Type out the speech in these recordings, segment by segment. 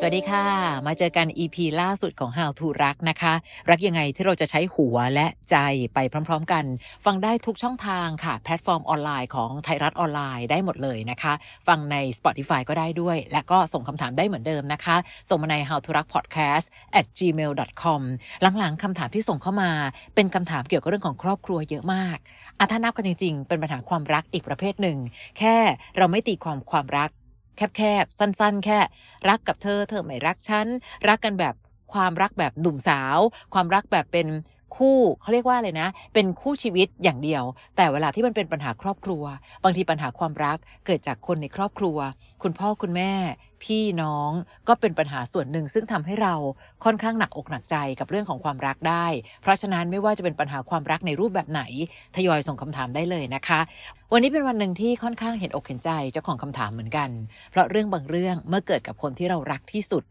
สวัสดีค่ะ มาเจอกัน EP ล่าสุดของ How to รักนะคะ รักยังไงที่เราจะใช้หัวและใจไปพร้อม ๆ กัน ฟังได้ทุกช่องทางค่ะ แพลตฟอร์มออนไลน์ของไทยรัฐออนไลน์ได้หมดเลยนะคะ ฟังใน Spotify ก็ได้ด้วย และก็ส่งคำถามได้เหมือนเดิมนะคะ ส่งมาใน how to รัก podcast at gmail com หลังๆคำถามที่ส่งเข้ามาเป็นคำถามเกี่ยวกับเรื่องของครอบครัวเยอะมากอะถ้านับกันจริงๆ เป็นปัญหาความรักอีกประเภทหนึ่ง แค่เราไม่ตีความความรัก แคบๆสั้น ๆ แค่ รักกับเธอ เธอไม่รักฉันรักกันแบบความรักแบบหนุ่มสาว ความรักแบบเป็น คู่เขาเรียกว่าอะไรนะ เป็นคู่ชีวิตอย่างเดียว แต่เวลาที่มันเป็นปัญหาครอบครัว บางทีปัญหาความรักเกิดจากคนในครอบครัว คุณพ่อคุณแม่ พี่น้องก็เป็นปัญหาส่วนหนึ่ง ซึ่งทำให้เราค่อนข้างหนักอกหนักใจกับเรื่องของความรักได้ เพราะฉะนั้นไม่ว่าจะเป็นปัญหาความรักในรูปแบบไหนทยอยส่งคำถามได้เลยนะคะ วันนี้เป็นวันหนึ่งที่ค่อนข้างเห็นอกเห็นใจเจ้าของคำถามเหมือนกัน เพราะเรื่องบางเรื่องเมื่อเกิดกับคนที่เรารักที่สุด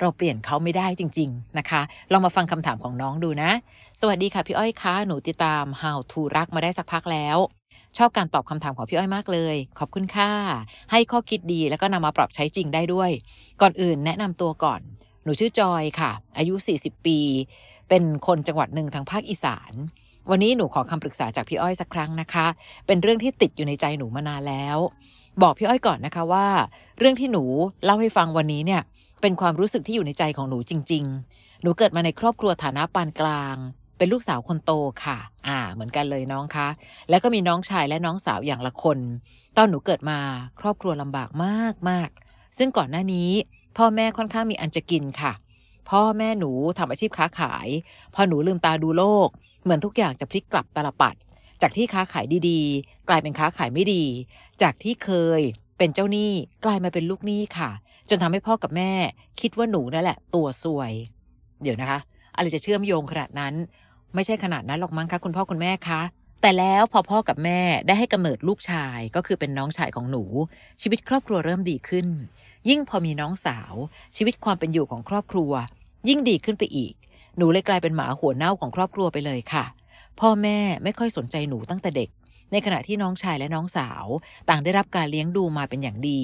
เราเปลี่ยนเขาไม่ได้จริง ๆนะคะ ลองมาฟังคำถามของน้องดูนะ สวัสดีค่ะพี่อ้อยคะหนูติดตาม How to รักมาได้สักพักแล้ว ชอบการตอบคำถามของพี่อ้อยมากเลย ขอบคุณค่ะ ให้ข้อคิดดีแล้วก็นำมาปรับใช้จริงได้ด้วย ก่อนอื่นแนะนำตัวก่อน หนูชื่อจอยค่ะ อายุ 40 ปี เป็นคนจังหวัดหนึ่งทางภาคอีสานวันนี้หนูขอคำปรึกษาจากพี่อ้อยสักครั้งนะคะ เป็นเรื่องที่ติดอยู่ในใจหนูมานานแล้ว บอกพี่อ้อยก่อนนะคะว่า เรื่องที่หนูเล่าให้ฟังวันนี้เนี่ย เป็นความรู้สึกที่อยู่ในใจของหนูจริง ๆ หนูเกิดมาในครอบครัวฐานะปานกลาง เป็นลูกสาวคนโตค่ะ อ่า เหมือนกันเลยน้องคะ แล้วก็มีน้องชายและน้องสาวอย่างละคน ตอนหนูเกิดมาครอบครัวลำบากมากมากซึ่งก่อนหน้านี้ พ่อแม่ค่อนข้างมีอันจะกินค่ะ พ่อแม่หนูทำอาชีพค้าขาย พอหนูลืมตาดูโลก เหมือนทุกอย่างจะพลิกกลับตลปัด จากที่ค้าขายดีๆ กลายเป็นค้าขายไม่ดี จากที่เคยเป็นเจ้าหนี้กลายมาเป็นลูกหนี้ค่ะ ทำให้พ่อกับแม่คิดว่าหนูนั่นแหละตัวซวย เดี๋ยวนะคะอะไรจะเชื่อมโยงขนาดนั้น ไม่ใช่ขนาดนั้นหรอกมั้งคะคุณพ่อคุณแม่คะแต่แล้วพอพ่อกับแม่ได้ให้กำเนิดลูกชายก็คือเป็นน้องชายของหนู ชีวิตครอบครัวเริ่มดีขึ้น ยิ่งพอมีน้องสาว ชีวิตความเป็นอยู่ของครอบครัว ยิ่งดีขึ้นไปอีก หนูเลยกลายเป็นหมาหัวเน่าของครอบครัวไปเลยค่ะ พ่อแม่ไม่ค่อยสนใจหนูตั้งแต่เด็ก ในขณะที่น้องชายและน้องสาว ต่างได้รับการเลี้ยงดูมาเป็นอย่างดี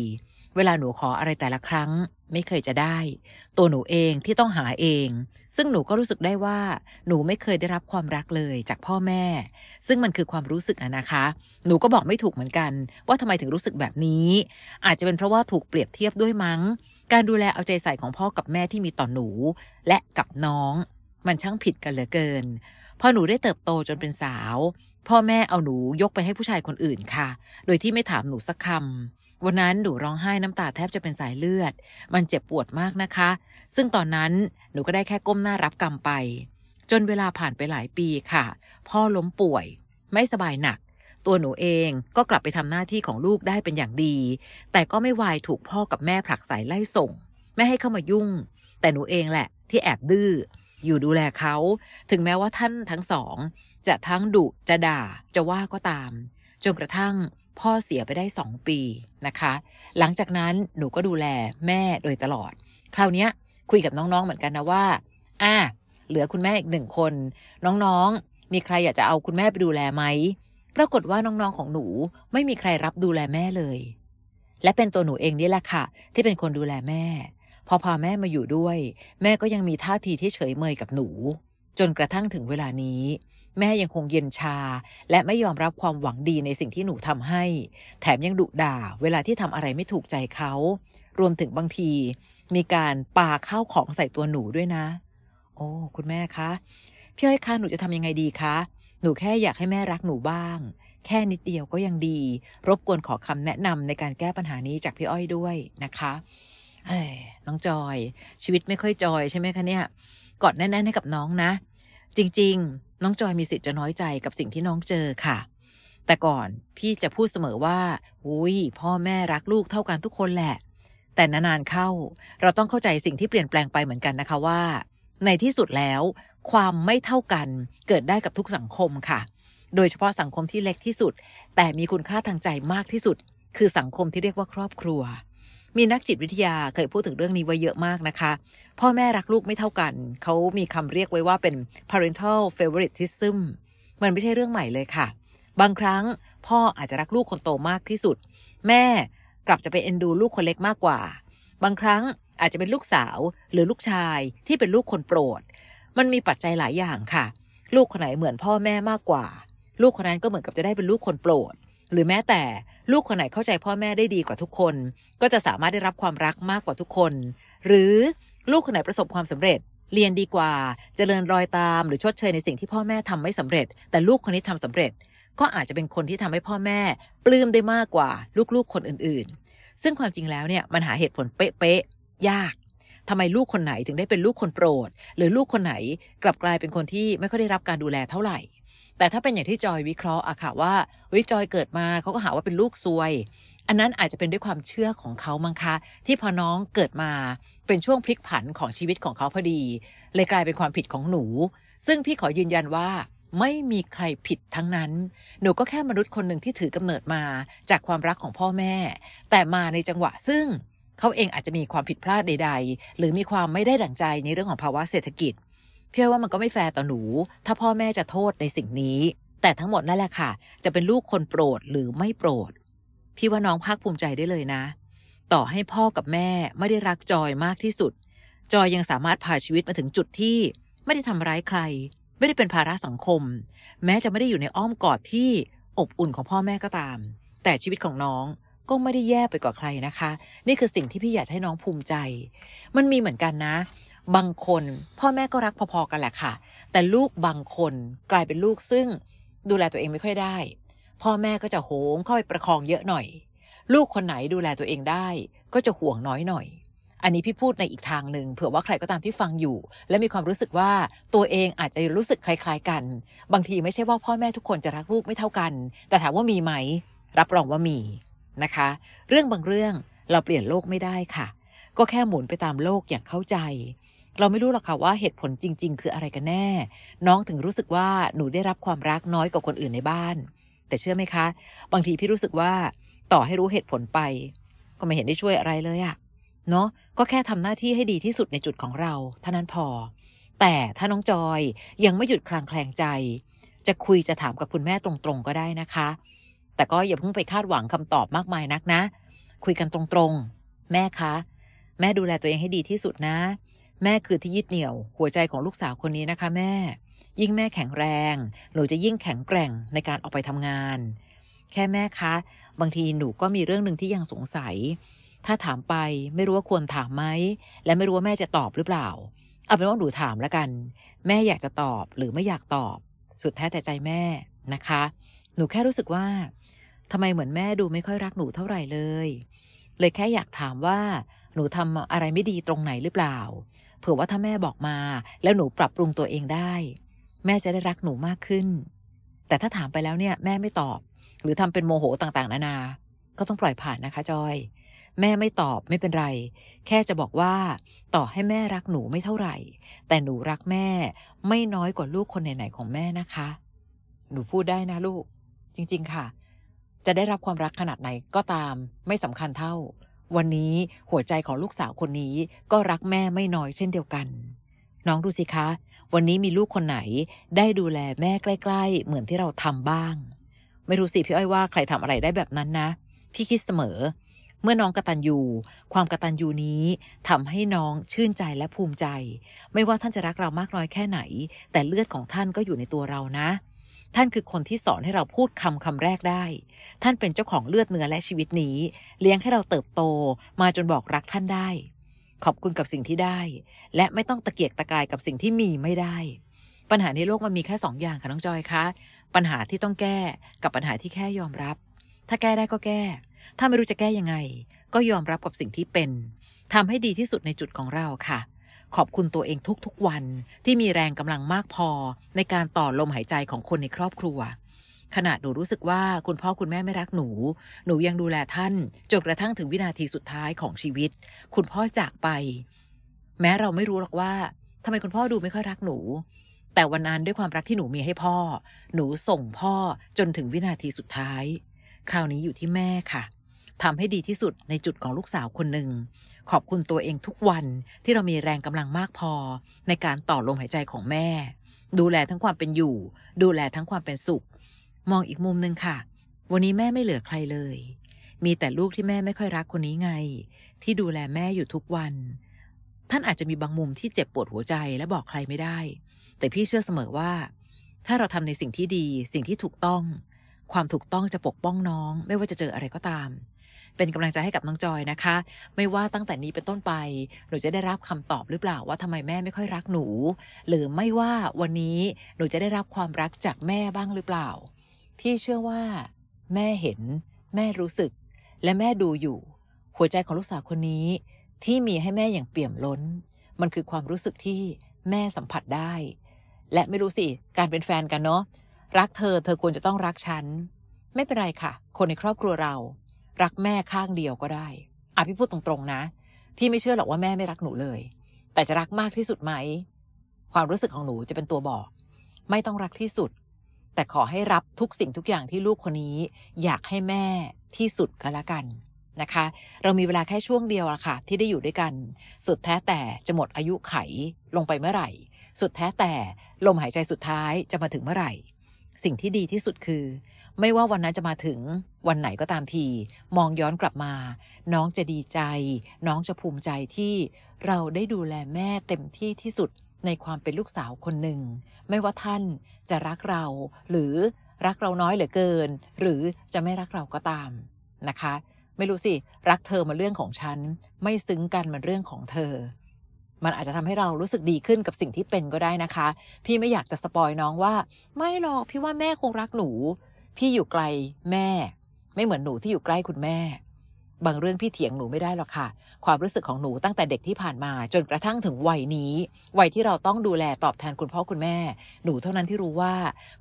เวลาหนูขออะไรแต่ละครั้งไม่เคยจะได้ ตัวหนูเองที่ต้องหาเอง ซึ่งหนูก็รู้สึกได้ว่า หนูไม่เคยได้รับความรักเลยจากพ่อแม่ ซึ่งมันคือความรู้สึกอะนะคะ หนูก็บอกไม่ถูกเหมือนกัน ว่าทำไมถึงรู้สึกแบบนี้ อาจจะเป็นเพราะว่าถูกเปรียบเทียบด้วยมั้ง การดูแลเอาใจใส่ของพ่อกับแม่ที่มีต่อหนู และกับน้อง มันช่างผิดกันเหลือเกิน พอหนูได้เติบโตจนเป็นสาว พ่อแม่เอาหนูยกไปให้ผู้ชายคนอื่นค่ะ โดยที่ไม่ถามหนูสักคำ วันนั้นหนูร้องไห้น้ำตาแทบจะเป็นสายเลือด มันเจ็บปวดมากนะคะ ซึ่งตอนนั้นหนูก็ได้แค่ก้มหน้ารับกรรมไป จนเวลาผ่านไปหลายปีค่ะ พ่อล้มป่วย ไม่สบายหนัก ตัวหนูเองก็กลับไปทำหน้าที่ของลูกได้เป็นอย่างดี แต่ก็ไม่วายถูกพ่อกับแม่ผลักสายไล่ส่ง ไม่ให้เข้ามายุ่ง แต่หนูเองแหละ ที่แอบดื้ออยู่ดูแลเขา ถึงแม้ว่าท่านทั้งสอง จะทั้งดุจะด่าจะว่าก็ตามจนกระทั่ง พ่อเสียไปได้สองปีนะคะ หลังจากนั้นหนูก็ดูแลแม่โดยตลอด คราวนี้คุยกับน้องๆเหมือนกันนะว่าอ่าเหลือคุณแม่อีกหนึ่งคน น้องๆ มีใครอยากจะเอาคุณแม่ไปดูแลไหมปรากฏว่าน้องๆของหนูไม่มีใครรับดูแลแม่เลย และเป็นตัวหนูเองนี่แหละค่ะ ที่เป็นคนดูแลแม่ พอพาแม่มาอยู่ด้วย แม่ก็ยังมีท่าทีที่เฉยเมยกับหนู จนกระทั่งถึงเวลานี้ แม่ยังคงเย็นชา และไม่ยอมรับความหวังดีในสิ่งที่หนูทำให้ แถมยังดุด่าเวลาที่ทำอะไรไม่ถูกใจเขา รวมถึงบางที มีการปาข้าวของใส่ตัวหนูด้วยนะ โอ้ คุณแม่คะพี่อ้อยคะหนูจะทำยังไงดีคะ หนูแค่อยากให้แม่รักหนูบ้าง แค่นิดเดียวก็ยังดี รบกวนขอคำแนะนำในการแก้ปัญหานี้จากพี่อ้อยด้วยนะคะเอ้ยน้องจอย ชีวิตไม่ค่อยจอยใช่ไหมคะเนี่ยกอดแน่นๆให้กับน้องนะ จริง ๆ จอยมีสิทธิ์จะน้อยใจกับสิ่งที่น้องเจอค่ะ แต่ก่อนพี่จะพูดเสมอว่าอุ้ยพ่อแม่รักลูกเท่ากันทุกคนแหละ แต่นานๆเข้า เราต้องเข้าใจสิ่งที่เปลี่ยนแปลงไปเหมือนกันนะคะว่า ในที่สุดแล้ว ความไม่เท่ากันเกิดได้กับทุกสังคมค่ะ โดยเฉพาะสังคมที่เล็กที่สุด แต่มีคุณค่าทางใจมากที่สุด คือสังคมที่เรียกว่าครอบครัว มีนักจิตวิทยาเคยพูดถึงเรื่องนี้ไว้เยอะมากนะคะ พ่อแม่รักลูกไม่เท่ากัน เขามีคำเรียกไว้ว่าเป็น parental favoritism มันไม่ใช่เรื่องใหม่เลยค่ะ บางครั้งพ่ออาจจะรักลูกคนโตมากที่สุด แม่กลับจะไปเอ็นดูลูกคนเล็กมากกว่า บางครั้งอาจจะเป็นลูกสาวหรือลูกชายที่เป็นลูกคนโปรด มันมีปัจจัยหลายอย่างค่ะ ลูกคนไหนเหมือนพ่อแม่มากกว่า ลูกคนนั้นก็เหมือนกับจะได้เป็นลูกคนโปรด หรือแม้แต่ ลูกคนไหนเข้าใจพ่อแม่ได้ดีกว่าทุกคน ก็จะสามารถได้รับความรักมากกว่าทุกคน หรือลูกคนไหนประสบความสำเร็จ เรียนดีกว่าจเจริญรอยตามหรือชดเชยในสิ่งที่พ่อแม่ทำไม่สำเร็จ แต่ลูกคนนี้ทำสำเร็จ ก็อาจจะเป็นคนที่ทำให้พ่อแม่ ปลื้มได้มากกว่าลูกๆคนอื่นๆ ซึ่งความจริงแล้วเนี่ยมันหาเหตุผลเป๊ะๆยากทำไมลูกคนไหนถึงได้เป็นลูกคนโปรด หรือลูกคนไหนกลับกลายเป็นคนที่ไม่ค่อยได้รับการดูแลเท่าไหร่ แต่ถ้าเป็นอย่างที่จอยวิเคราะห์อะค่ะว่าวิจอยเกิดมาเขาก็หาว่าเป็นลูกซวย อันนั้นอาจจะเป็นด้วยความเชื่อของเขามั้งคะ ที่พอน้องเกิดมาเป็นช่วงพลิกผันของชีวิตของเขาพอดี เลยกลายเป็นความผิดของหนู ซึ่งพี่ขอยืนยันว่าไม่มีใครผิดทั้งนั้น หนูก็แค่มนุษย์คนหนึ่งที่ถือกำเนิดมาจากความรักของพ่อแม่ แต่มาในจังหวะซึ่งเขาเองอาจจะมีความผิดพลาดใด ๆ หรือมีความไม่ได้ดั่งใจในเรื่องของภาวะเศรษฐกิจ พื่ว่ามันก็ไม่แฟร์ต่อหนู ถ้าพ่อแม่จะโทษในสิ่งนี้ แต่ทั้งหมดนั่นแหละค่ะ จะเป็นลูกคนโปรดหรือไม่โปรด พี่ว่าน้องภาคภูมิใจได้เลยนะ ต่อให้พ่อกับแม่ไม่ได้รักจอยมากที่สุด จอยยังสามารถพาชีวิตมาถึงจุดที่ไม่ได้ทำร้ายใคร ไม่ได้เป็นภาระสังคม แม้จะไม่ได้อยู่ในอ้อมกอดที่อบอุ่นของพ่อแม่ก็ตาม แต่ชีวิตของน้องก็ไม่ได้แย่ไปกว่าใครนะคะ นี่คือสิ่งที่พี่อยากให้น้องภูมิใจ มันมีเหมือนกันนะ บางคนพ่อแม่ก็รักพอๆกันแหละค่ะ แต่ลูกบางคนกลายเป็นลูกซึ่งดูแลตัวเองไม่ค่อยได้ พ่อแม่ก็จะโหงเข้าไปประคองเยอะหน่อย ลูกคนไหนดูแลตัวเองได้ ก็จะห่วงน้อยหน่อย อันนี้พี่พูดในอีกทางหนึ่งเผื่อว่าใครก็ตามที่ฟังอยู่ และมีความรู้สึกว่าตัวเองอาจจะรู้สึกคล้าย ๆ กัน บางทีไม่ใช่ว่าพ่อแม่ทุกคนจะรักลูกไม่เท่ากัน แต่ถามว่ามีไหม รับรองว่ามีนะคะ เรื่องบางเรื่องเราเปลี่ยนโลกไม่ได้ค่ะ ก็แค่หมุนไปตามโลกอย่างเข้าใจ เราไม่รู้หรอกค่ะว่าเหตุผลจริง ๆ คืออะไรกันแน่ น้องถึงรู้สึกว่าหนูได้รับความรักน้อยกว่าคนอื่นในบ้าน แต่เชื่อไหมคะ บางทีพี่รู้สึกว่าต่อให้รู้เหตุผลไป ก็ไม่เห็นได้ช่วยอะไรเลยอะเนาะก็แค่ทำหน้าที่ให้ดีที่สุดในจุดของเราเท่านั้นพอ แต่ถ้าน้องจอยยังไม่หยุดคลางแคลงใจ จะคุยจะถามกับคุณแม่ตรงๆก็ได้นะคะ แต่ก็อย่าเพิ่งไปคาดหวังคำตอบมากมายนักนะ คุยกันตรงๆ แม่คะ แม่ดูแลตัวเองให้ดีที่สุดนะ แม่คือที่ยึดเหนี่ยวหัวใจของลูกสาวคนนี้นะคะแม่ยิ่งแม่แข็งแรงหนูจะยิ่งแข็งแกร่งในการออกไปทำงาน แค่แม่คะ บางทีหนูก็มีเรื่องหนึ่งที่ยังสงสัย ถ้าถามไปไม่รู้ว่าควรถามไหมและไม่รู้ว่าแม่จะตอบหรือเปล่า เอาเป็นว่าหนูถามแล้วกัน แม่อยากจะตอบหรือไม่อยากตอบ สุดแท้แต่ใจแม่นะคะ หนูแค่รู้สึกว่าทำไมเหมือนแม่ดูไม่ค่อยรักหนูเท่าไหร่เลย เลยแค่อยากถามว่า หนูทำอะไรไม่ดีตรงไหนหรือเปล่า เผื่อว่าถ้าแม่บอกมาแล้วหนูปรับปรุงตัวเองได้ แม่จะได้รักหนูมากขึ้น แต่ถ้าถามไปแล้วเนี่ยแม่ไม่ตอบ หรือทำเป็นโมโหต่างๆ นานา ก็ต้องปล่อยผ่านนะคะจอย แม่ไม่ตอบไม่เป็นไร แค่จะบอกว่า ต่อให้แม่รักหนูไม่เท่าไหร่ แต่หนูรักแม่ ไม่น้อยกว่าลูกคนไหนๆของแม่นะคะ หนูพูดได้นะลูก จริง ๆค่ะ จะได้รับความรักขนาดไหนก็ตาม ไม่สำคัญเท่า วันนี้หัวใจของลูกสาวคนนี้ก็รักแม่ไม่น้อยเช่นเดียวกัน น้องดูสิคะ วันนี้มีลูกคนไหนได้ดูแลแม่ใกล้ ๆ เหมือนที่เราทำบ้าง ไม่รู้สิพี่อ้อยว่าใครทำอะไรได้แบบนั้นนะ พี่คิดเสมอ เมื่อน้องกระตันยูความกระตันยูนี้ทำให้น้องชื่นใจและภูมิใจ ไม่ว่าท่านจะรักเรามากน้อยแค่ไหน แต่เลือดของท่านก็อยู่ในตัวเรานะ ท่านคือคนที่สอนให้เราพูดคำคำแรกได้ ท่านเป็นเจ้าของเลือดเนื้อและชีวิตนี้ เลี้ยงให้เราเติบโตมาจนบอกรักท่านได้ ขอบคุณกับสิ่งที่ได้ และไม่ต้องตะเกียกตะกายกับสิ่งที่มีไม่ได้ ปัญหาในโลกมันมีแค่สองอย่างค่ะน้องจอยคะปัญหาที่ต้องแก้กับปัญหาที่แค่ยอมรับ ถ้าแก้ได้ก็แก้ ถ้าไม่รู้จะแก้ยังไง ก็ยอมรับกับสิ่งที่เป็นทำให้ดีที่สุดในจุดของเราค่ะ ขอบคุณตัวเองทุกๆวันที่มีแรงกำลังมากพอในการต่อลมหายใจของคนในครอบครัว ขณะหนูรู้สึกว่าคุณพ่อคุณแม่ไม่รักหนู หนูยังดูแลท่านจนกระทั่งถึงวินาทีสุดท้ายของชีวิต คุณพ่อจากไป แม้เราไม่รู้หรอกว่าทำไมคุณพ่อดูไม่ค่อยรักหนู แต่วันนั้นด้วยความรักที่หนูมีให้พ่อ หนูส่งพ่อจนถึงวินาทีสุดท้าย คราวนี้อยู่ที่แม่ค่ะ ทำให้ดีที่สุดในจุดของลูกสาวคนหนึ่งขอบคุณตัวเองทุกวันที่เรามีแรงกำลังมากพอ ในการต่อลมหายใจของแม่ ดูแลทั้งความเป็นอยู่ ดูแลทั้งความเป็นสุข มองอีกมุมหนึ่งค่ะ วันนี้แม่ไม่เหลือใครเลย มีแต่ลูกที่แม่ไม่ค่อยรักคนนี้ไง ที่ดูแลแม่อยู่ทุกวัน ท่านอาจจะมีบางมุมที่เจ็บปวดหัวใจและบอกใครไม่ได้ แต่พี่เชื่อเสมอว่า ถ้าเราทำในสิ่งที่ดี สิ่งที่ถูกต้อง ความถูกต้องจะปกป้องน้อง ไม่ว่าจะเจออะไรก็ตาม เป็นกำลังใจให้กับน้องจอยนะคะ ไม่ว่าตั้งแต่นี้เป็นต้นไป หนูจะได้รับคำตอบหรือเปล่าว่าทำไมแม่ไม่ค่อยรักหนู หรือไม่ว่าวันนี้หนูจะได้รับความรักจากแม่บ้างหรือเปล่า พี่เชื่อว่า แม่เห็น แม่รู้สึก และแม่ดูอยู่ หัวใจของลูกสาวคนนี้ ที่มีให้แม่อย่างเปี่ยมล้น มันคือความรู้สึกที่แม่สัมผัสได้ และไม่รู้สิการเป็นแฟนกันเนาะรักเธอเธอควรจะต้องรักฉันไม่เป็นไรค่ะ คนในครอบครัวเรา รักแม่ข้างเดียวก็ได้อะพี่พูดตรงๆนะ พี่ไม่เชื่อหรอกว่าแม่ไม่รักหนูเลย แต่จะรักมากที่สุดไหม ความรู้สึกของหนูจะเป็นตัวบอก ไม่ต้องรักที่สุด แต่ขอให้รับทุกสิ่งทุกอย่างที่ลูกคนนี้ อยากให้แม่ที่สุดก็แล้วกันนะคะ เรามีเวลาแค่ช่วงเดียวอะค่ะ ที่ได้อยู่ด้วยกัน สุดแท้แต่จะหมดอายุไขลงไปเมื่อไหร่ สุดแท้แต่ลมหายใจสุดท้ายจะมาถึงเมื่อไหร่ สิ่งที่ดีที่สุดคือ ไม่ว่าวันนั้นจะมาถึงวันไหนก็ตามทีมองย้อนกลับมา น้องจะดีใจ น้องจะภูมิใจที่เราได้ดูแลแม่เต็มที่ที่สุดในความเป็นลูกสาวคนหนึ่ง ไม่ว่าท่านจะรักเรา หรือรักเราน้อยเหลือเกิน หรือจะไม่รักเราก็ตามนะคะ ไม่รู้สิ รักเธอมาเรื่องของฉัน ไม่ซึ้งกันมันเรื่องของเธอ มันอาจจะทำให้เรารู้สึกดีขึ้นกับสิ่งที่เป็นก็ได้นะคะ พี่ไม่อยากจะสปอยน้องว่า ไม่หรอกพี่ว่าแม่คงรักหนู พี่อยู่ไกลแม่ ไม่เหมือนหนูที่อยู่ใกล้คุณแม่ บางเรื่องพี่เถียงหนูไม่ได้หรอกค่ะ ความรู้สึกของหนูตั้งแต่เด็กที่ผ่านมา จนกระทั่งถึงวัยนี้ วัยที่เราต้องดูแลตอบแทนคุณพ่อคุณแม่ หนูเท่านั้นที่รู้ว่า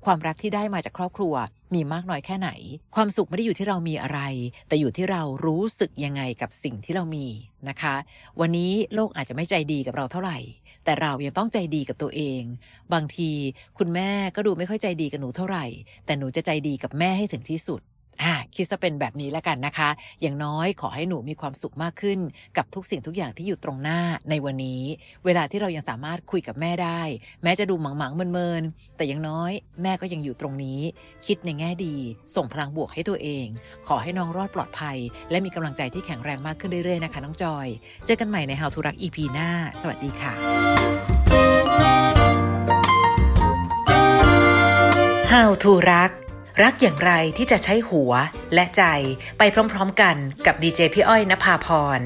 ความรักที่ได้มาจากครอบครัว มีมากน้อยแค่ไหน ความสุขไม่ได้อยู่ที่เรามีอะไร แต่อยู่ที่เรารู้สึกยังไงกับสิ่งที่เรามีนะคะ วันนี้โลกอาจจะไม่ใจดีกับเราเท่าไหร่ แต่เรายังต้องใจดีกับตัวเอง บางทีคุณแม่ก็ดูไม่ค่อยใจดีกับหนูเท่าไหร่ แต่หนูจะใจดีกับแม่ให้ถึงที่สุด คิดจะเป็นแบบนี้แล้วกันนะคะ อย่างน้อยขอให้หนูมีความสุขมากขึ้นกับทุกสิ่งทุกอย่างที่อยู่ตรงหน้าในวันนี้ เวลาที่เรายังสามารถคุยกับแม่ได้ แม้จะดูหมังๆเมินๆแต่อย่างน้อยแม่ก็ยังอยู่ตรงนี้ คิดในแง่ดี ส่งพลังบวกให้ตัวเอง ขอให้น้องรอดปลอดภัย และมีกำลังใจที่แข็งแรงมากขึ้นเรื่อยๆนะคะน้องจอย เจอกันใหม่ใน How to รัก EP หน้า สวัสดีค่ะ How to รัก รักอย่างไรที่จะใช้หัวและใจไปพร้อมๆกันกับดีเจพี่อ้อยนภาพร